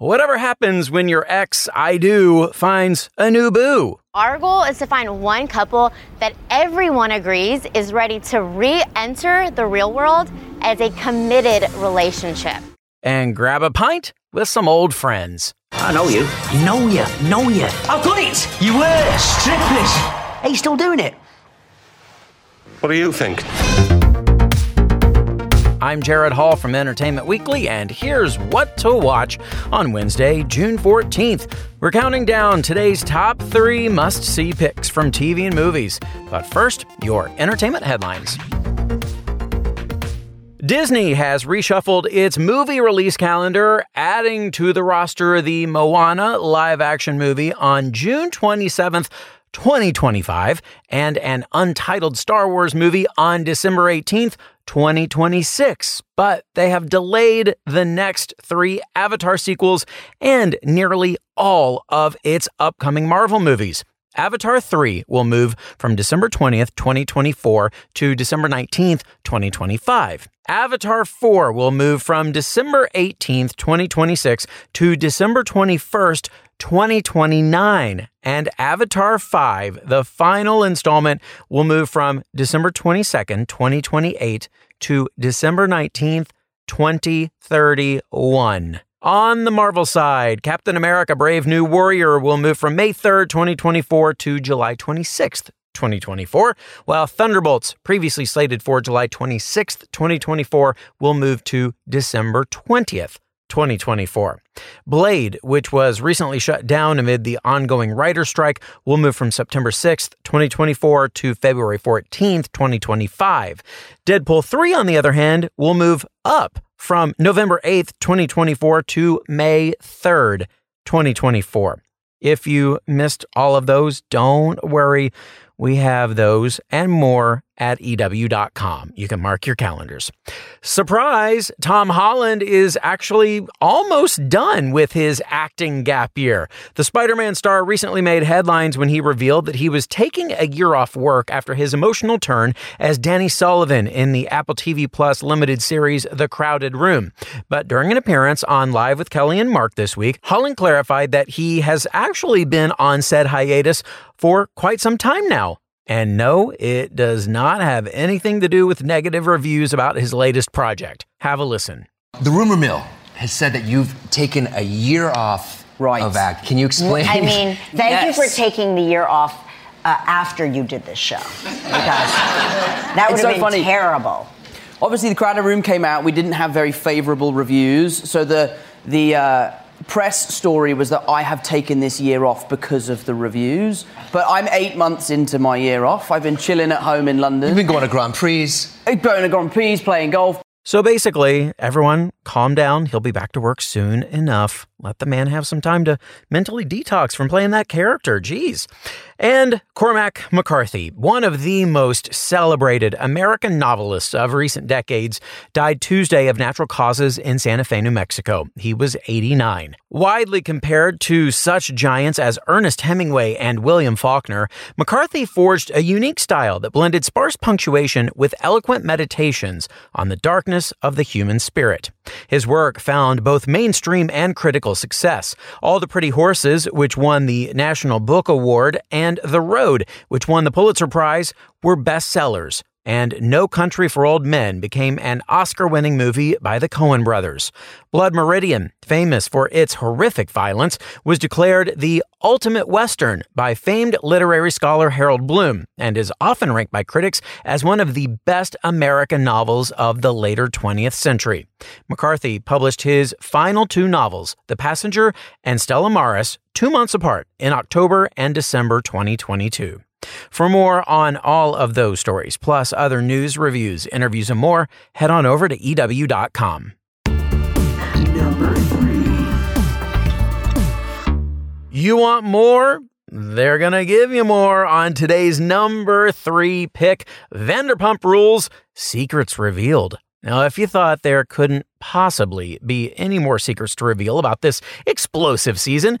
Whatever happens when your ex, I do, finds a new boo. Our goal is to find one couple that everyone agrees is ready to re enter the real world as a committed relationship. And grab a pint with some old friends. I know you. Know you. Know you. I've got it. You were strippers. Are you still doing it? What do you think? I'm Gerrad Hall from Entertainment Weekly, and here's what to watch on Wednesday, June 14th. We're counting down today's top three must see picks from TV and movies. But first, your entertainment headlines. Disney has reshuffled its movie release calendar, adding to the roster the Moana live action movie on June 27th. 2025 and an untitled Star Wars movie on December 18th, 2026, but they have delayed the next three Avatar sequels and nearly all of its upcoming Marvel movies. Avatar 3 will move from December 20th, 2024 to December 19th, 2025. Avatar 4 will move from December 18th, 2026 to December 21st, 2029. And Avatar 5, the final installment, will move from December 22nd, 2028 to December 19th, 2031. On the Marvel side, Captain America Brave New World will move from May 3rd, 2024 to July 26th, 2024, while Thunderbolts, previously slated for July 26th, 2024, will move to December 20th, 2024. Blade, which was recently shut down amid the ongoing writer strike, will move from September 6th, 2024 to February 14th, 2025. Deadpool 3, on the other hand, will move up from November 8th, 2024 to May 3rd, 2024. If you missed all of those, don't worry. We have those and more at EW.com. You can mark your calendars. Surprise! Tom Holland is actually almost done with his acting gap year. The Spider Man star recently made headlines when he revealed that he was taking a year off work after his emotional turn as Danny Sullivan in the Apple TV Plus limited series The Crowded Room. But during an appearance on Live with Kelly and Mark this week, Holland clarified that he has actually been on said hiatus for quite some time now. And no, it does not have anything to do with negative reviews about his latest project. Have a listen. The rumor mill has said that you've taken a year off Right. of act. Can you explain? I mean, thank Yes. you for taking the year off uh, after you did this show. Because that would It's have so been funny. terrible. Obviously, the Crowded Room came out. We didn't have very favourable reviews, so the the uh, press story was that I have taken this year off because of the reviews. But I'm eight months into my year off. I've been chilling at home in London. You've been going to Grand Prix. going to Grand Prix, playing golf. So basically, everyone calm down. He'll be back to work soon enough. Let the man have some time to mentally detox from playing that character. Jeez. And Cormac McCarthy, one of the most celebrated American novelists of recent decades, died Tuesday of natural causes in Santa Fe, New Mexico. He was 89. Widely compared to such giants as Ernest Hemingway and William Faulkner, McCarthy forged a unique style that blended sparse punctuation with eloquent meditations on the darkness of the human spirit. His work found both mainstream and critical success. All the Pretty Horses, which won the National Book Award, and The Road, which won the Pulitzer Prize, were bestsellers. And No Country for Old Men became an Oscar winning movie by the Coen brothers. Blood Meridian, famous for its horrific violence, was declared the ultimate Western by famed literary scholar Harold Bloom and is often ranked by critics as one of the best American novels of the later 20th century. McCarthy published his final two novels, The Passenger and Stella Maris, two months apart in October and December 2022. For more on all of those stories, plus other news, reviews, interviews, and more, head on over to EW.com. Number three. You want more? They're going to give you more on today's number three pick Vanderpump Rules Secrets Revealed. Now, if you thought there couldn't possibly be any more secrets to reveal about this explosive season,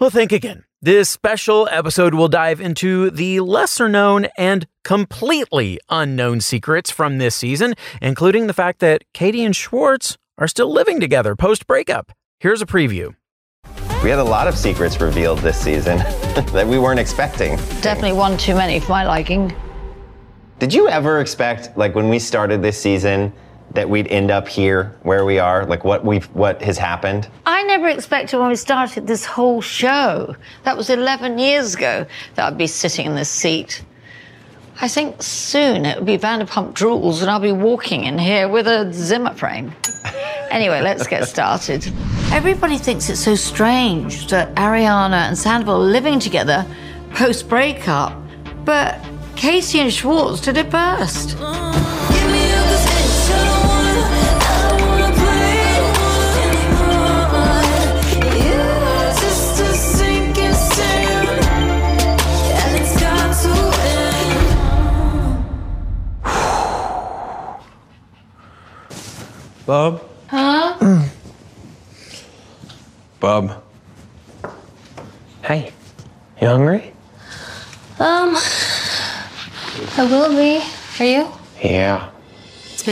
well, think again. This special episode will dive into the lesser known and completely unknown secrets from this season, including the fact that Katie and Schwartz are still living together post breakup. Here's a preview. We had a lot of secrets revealed this season that we weren't expecting. Definitely one too many for my liking. Did you ever expect, like when we started this season, that we'd end up here where we are? Like what we've what has happened? I never expected when we started this whole show, that was 11 years ago, that I'd be sitting in this seat. I think soon it will be Vanderpump Drools and I'll be walking in here with a Zimmer frame. Anyway, let's get started. Everybody thinks it's so strange that Ariana and Sandoval are living together post breakup, but Katie and Schwartz did it first.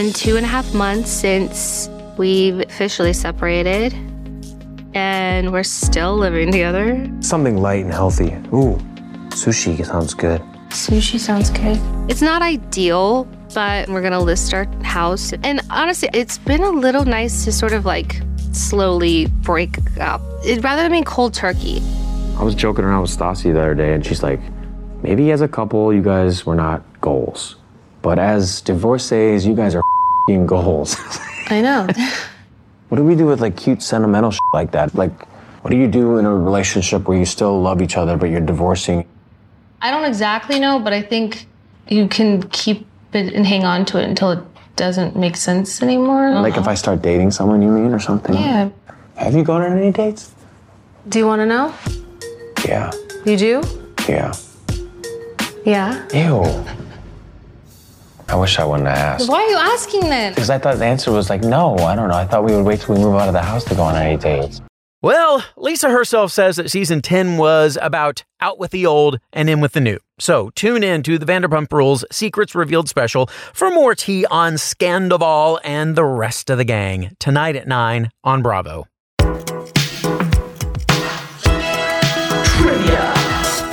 Been two and a half months since we've officially separated, and we're still living together. Something light and healthy. Ooh, sushi sounds good. Sushi sounds good. It's not ideal, but we're gonna list our house. And honestly, it's been a little nice to sort of like slowly break up. It, rather than being cold turkey. I was joking around with Stassi the other day, and she's like, maybe as a couple, you guys were not goals. But as divorcees, you guys are fing goals. I know. what do we do with like cute sentimental shit like that? Like, what do you do in a relationship where you still love each other, but you're divorcing? I don't exactly know, but I think you can keep it and hang on to it until it doesn't make sense anymore. Like if I start dating someone, you mean, or something? Yeah. Have you gone on any dates? Do you want to know? Yeah. You do? Yeah. Yeah. Ew. I wish I wouldn't have asked. Why are you asking then? Because I thought the answer was like, no, I don't know. I thought we would wait till we move out of the house to go on any dates. Well, Lisa herself says that season 10 was about out with the old and in with the new. So tune in to the Vanderpump Rules Secrets Revealed special for more tea on Scandoval and the rest of the gang tonight at 9 on Bravo. Trivia.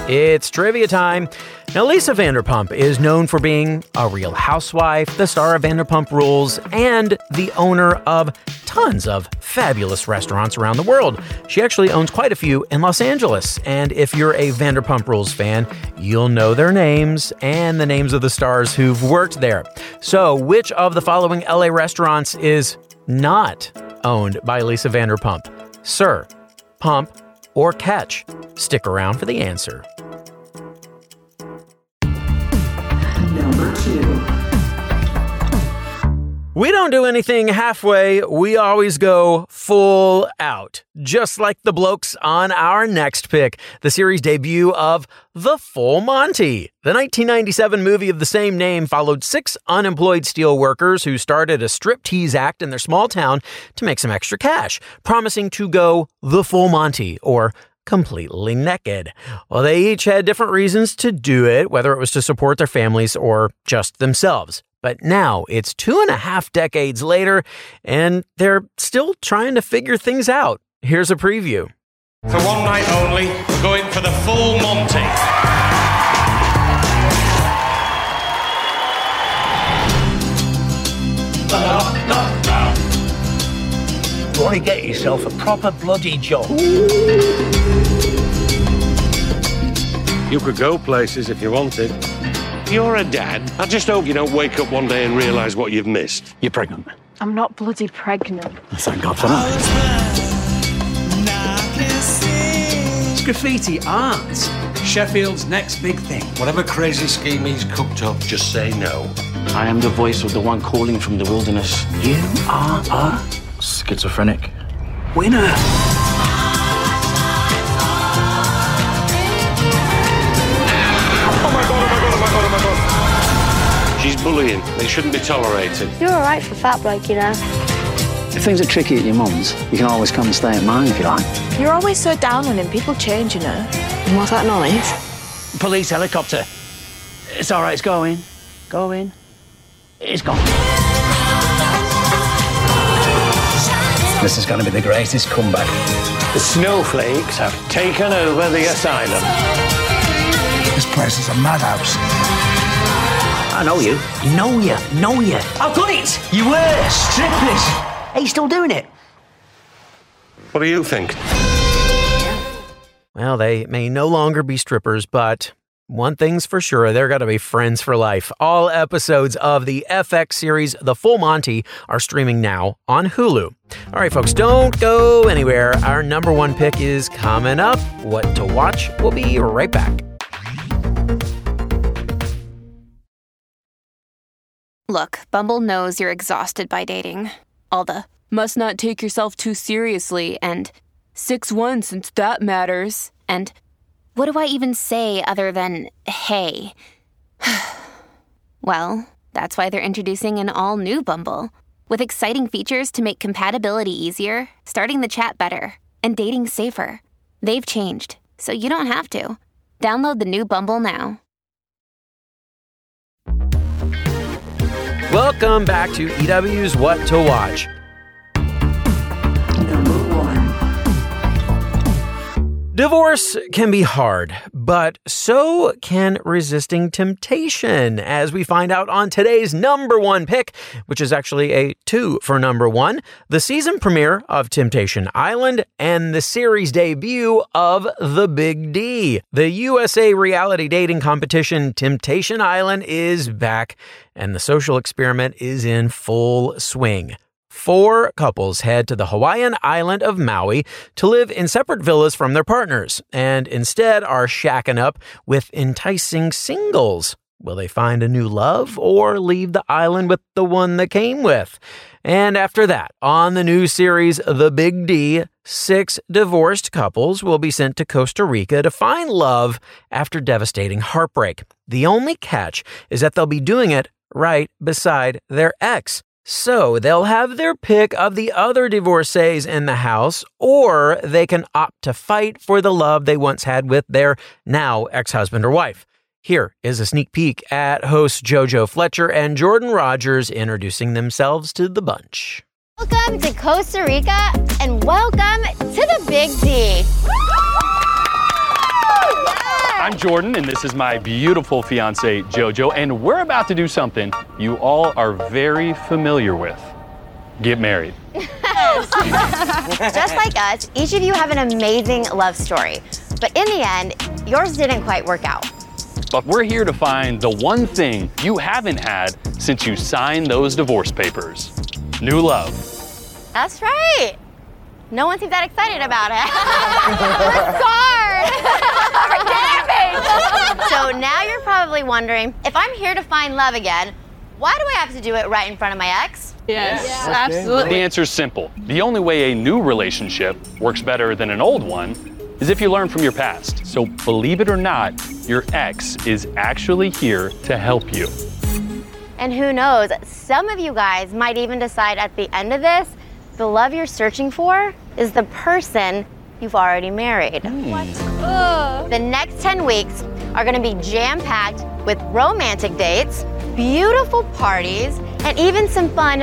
It's trivia time. Now, Lisa Vanderpump is known for being a real housewife, the star of Vanderpump Rules, and the owner of tons of fabulous restaurants around the world. She actually owns quite a few in Los Angeles. And if you're a Vanderpump Rules fan, you'll know their names and the names of the stars who've worked there. So, which of the following LA restaurants is not owned by Lisa Vanderpump? SUR, Pump, or Catch? Stick around for the answer. We don't do anything halfway, we always go full out. Just like the blokes on our next pick, the series debut of The Full Monty. The 1997 movie of the same name followed six unemployed steel workers who started a striptease act in their small town to make some extra cash, promising to go the full Monty or completely naked. Well, they each had different reasons to do it, whether it was to support their families or just themselves. But now it's two and a half decades later, and they're still trying to figure things out. Here's a preview. For one night only, we're going for the full Monty. You want to get yourself a proper bloody job. You could go places if you wanted. You're a dad. I just hope you don't wake up one day and realise what you've missed. You're pregnant. I'm not bloody pregnant. Thank God for that. It's graffiti art. Sheffield's next big thing. Whatever crazy scheme he's cooked up, just say no. I am the voice of the one calling from the wilderness. You are a schizophrenic. Winner! She's bullying. They shouldn't be tolerated. You're all right for fat bloke, you know. If things are tricky at your mum's, you can always come and stay at mine if you like. You're always so down on him. People change, you know. And what's that noise? Police helicopter. It's all right. It's going. Going. It's gone. This is going to be the greatest comeback. The snowflakes have taken over the asylum. This place is a madhouse. I know you. Know you. Know you. I've done it. You were strippers. Are you still doing it? What do you think? Well, they may no longer be strippers, but one thing's for sure, they're going to be friends for life. All episodes of the FX series The Full Monty are streaming now on Hulu. All right, folks, don't go anywhere. Our number one pick is coming up. What to watch? We'll be right back. Look, Bumble knows you're exhausted by dating. All the must not take yourself too seriously and 6 1 since that matters. And what do I even say other than hey? well, that's why they're introducing an all new Bumble with exciting features to make compatibility easier, starting the chat better, and dating safer. They've changed, so you don't have to. Download the new Bumble now. Welcome back to EW's What to Watch. Divorce can be hard, but so can resisting temptation, as we find out on today's number one pick, which is actually a two for number one the season premiere of Temptation Island and the series debut of The Big D. The USA reality dating competition Temptation Island is back, and the social experiment is in full swing. Four couples head to the Hawaiian island of Maui to live in separate villas from their partners and instead are shacking up with enticing singles. Will they find a new love or leave the island with the one that came with? And after that, on the new series The Big D, six divorced couples will be sent to Costa Rica to find love after devastating heartbreak. The only catch is that they'll be doing it right beside their ex. So they'll have their pick of the other divorcees in the house, or they can opt to fight for the love they once had with their now ex husband or wife. Here is a sneak peek at hosts JoJo Fletcher and Jordan Rodgers introducing themselves to the bunch. Welcome to Costa Rica and welcome to the Big D. I'm Jordan, and this is my beautiful fiance, JoJo, and we're about to do something you all are very familiar with get married. Just like us, each of you have an amazing love story. But in the end, yours didn't quite work out. But we're here to find the one thing you haven't had since you signed those divorce papers new love. That's right. No one seems that excited about it. We're scarred. We're damaged. So now you're probably wondering if I'm here to find love again, why do I have to do it right in front of my ex? Yes, Absolutely. The answer's simple. The only way a new relationship works better than an old one is if you learn from your past. So believe it or not, your ex is actually here to help you. And who knows, some of you guys might even decide at the end of this, the love you're searching for is the person you've already married. Hmm. The next 10 weeks are going to be jam packed with romantic dates, beautiful parties, and even some fun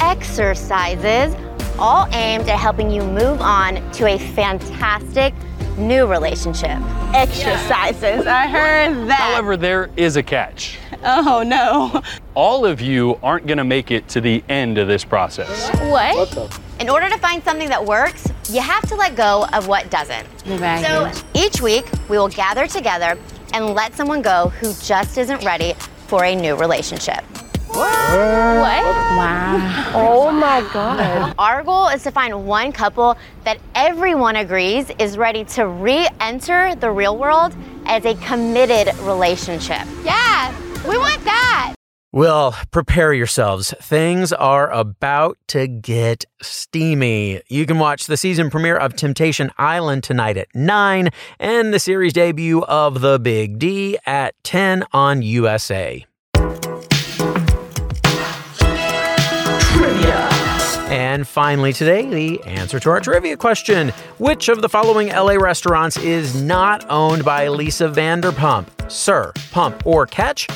exercises, all aimed at helping you move on to a fantastic new relationship. Exercises, I heard that. However, there is a catch. Oh no. All of you aren't going to make it to the end of this process. What? In order to find something that works, you have to let go of what doesn't. So each week, we will gather together and let someone go who just isn't ready for a new relationship. What? what? Wow. Oh my God. Our goal is to find one couple that everyone agrees is ready to re enter the real world as a committed relationship. Yeah, we want that. Well, prepare yourselves. Things are about to get steamy. You can watch the season premiere of Temptation Island tonight at 9 and the series debut of The Big D at 10 on USA. Trivia. And finally, today, the answer to our trivia question Which of the following LA restaurants is not owned by Lisa Vanderpump? SUR, Pump, or Catch?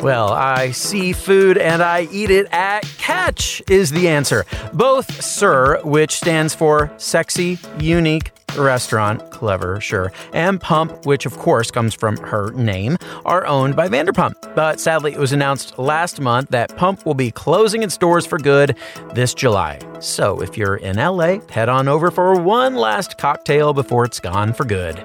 Well, I see food and I eat it at Catch is the answer. Both SUR, which stands for sexy, unique, restaurant, clever, sure, and Pump, which of course comes from her name, are owned by Vanderpump. But sadly, it was announced last month that Pump will be closing its doors for good this July. So if you're in LA, head on over for one last cocktail before it's gone for good.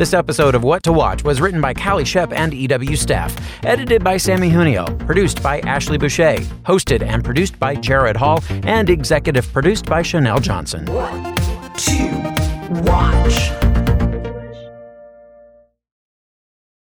This episode of What to Watch was written by Calie Schepp and EW staff, edited by Samee Junio, produced by Ashley Boucher, hosted and produced by Gerrad Hall, and executive produced by Chanelle Johnson. To watch.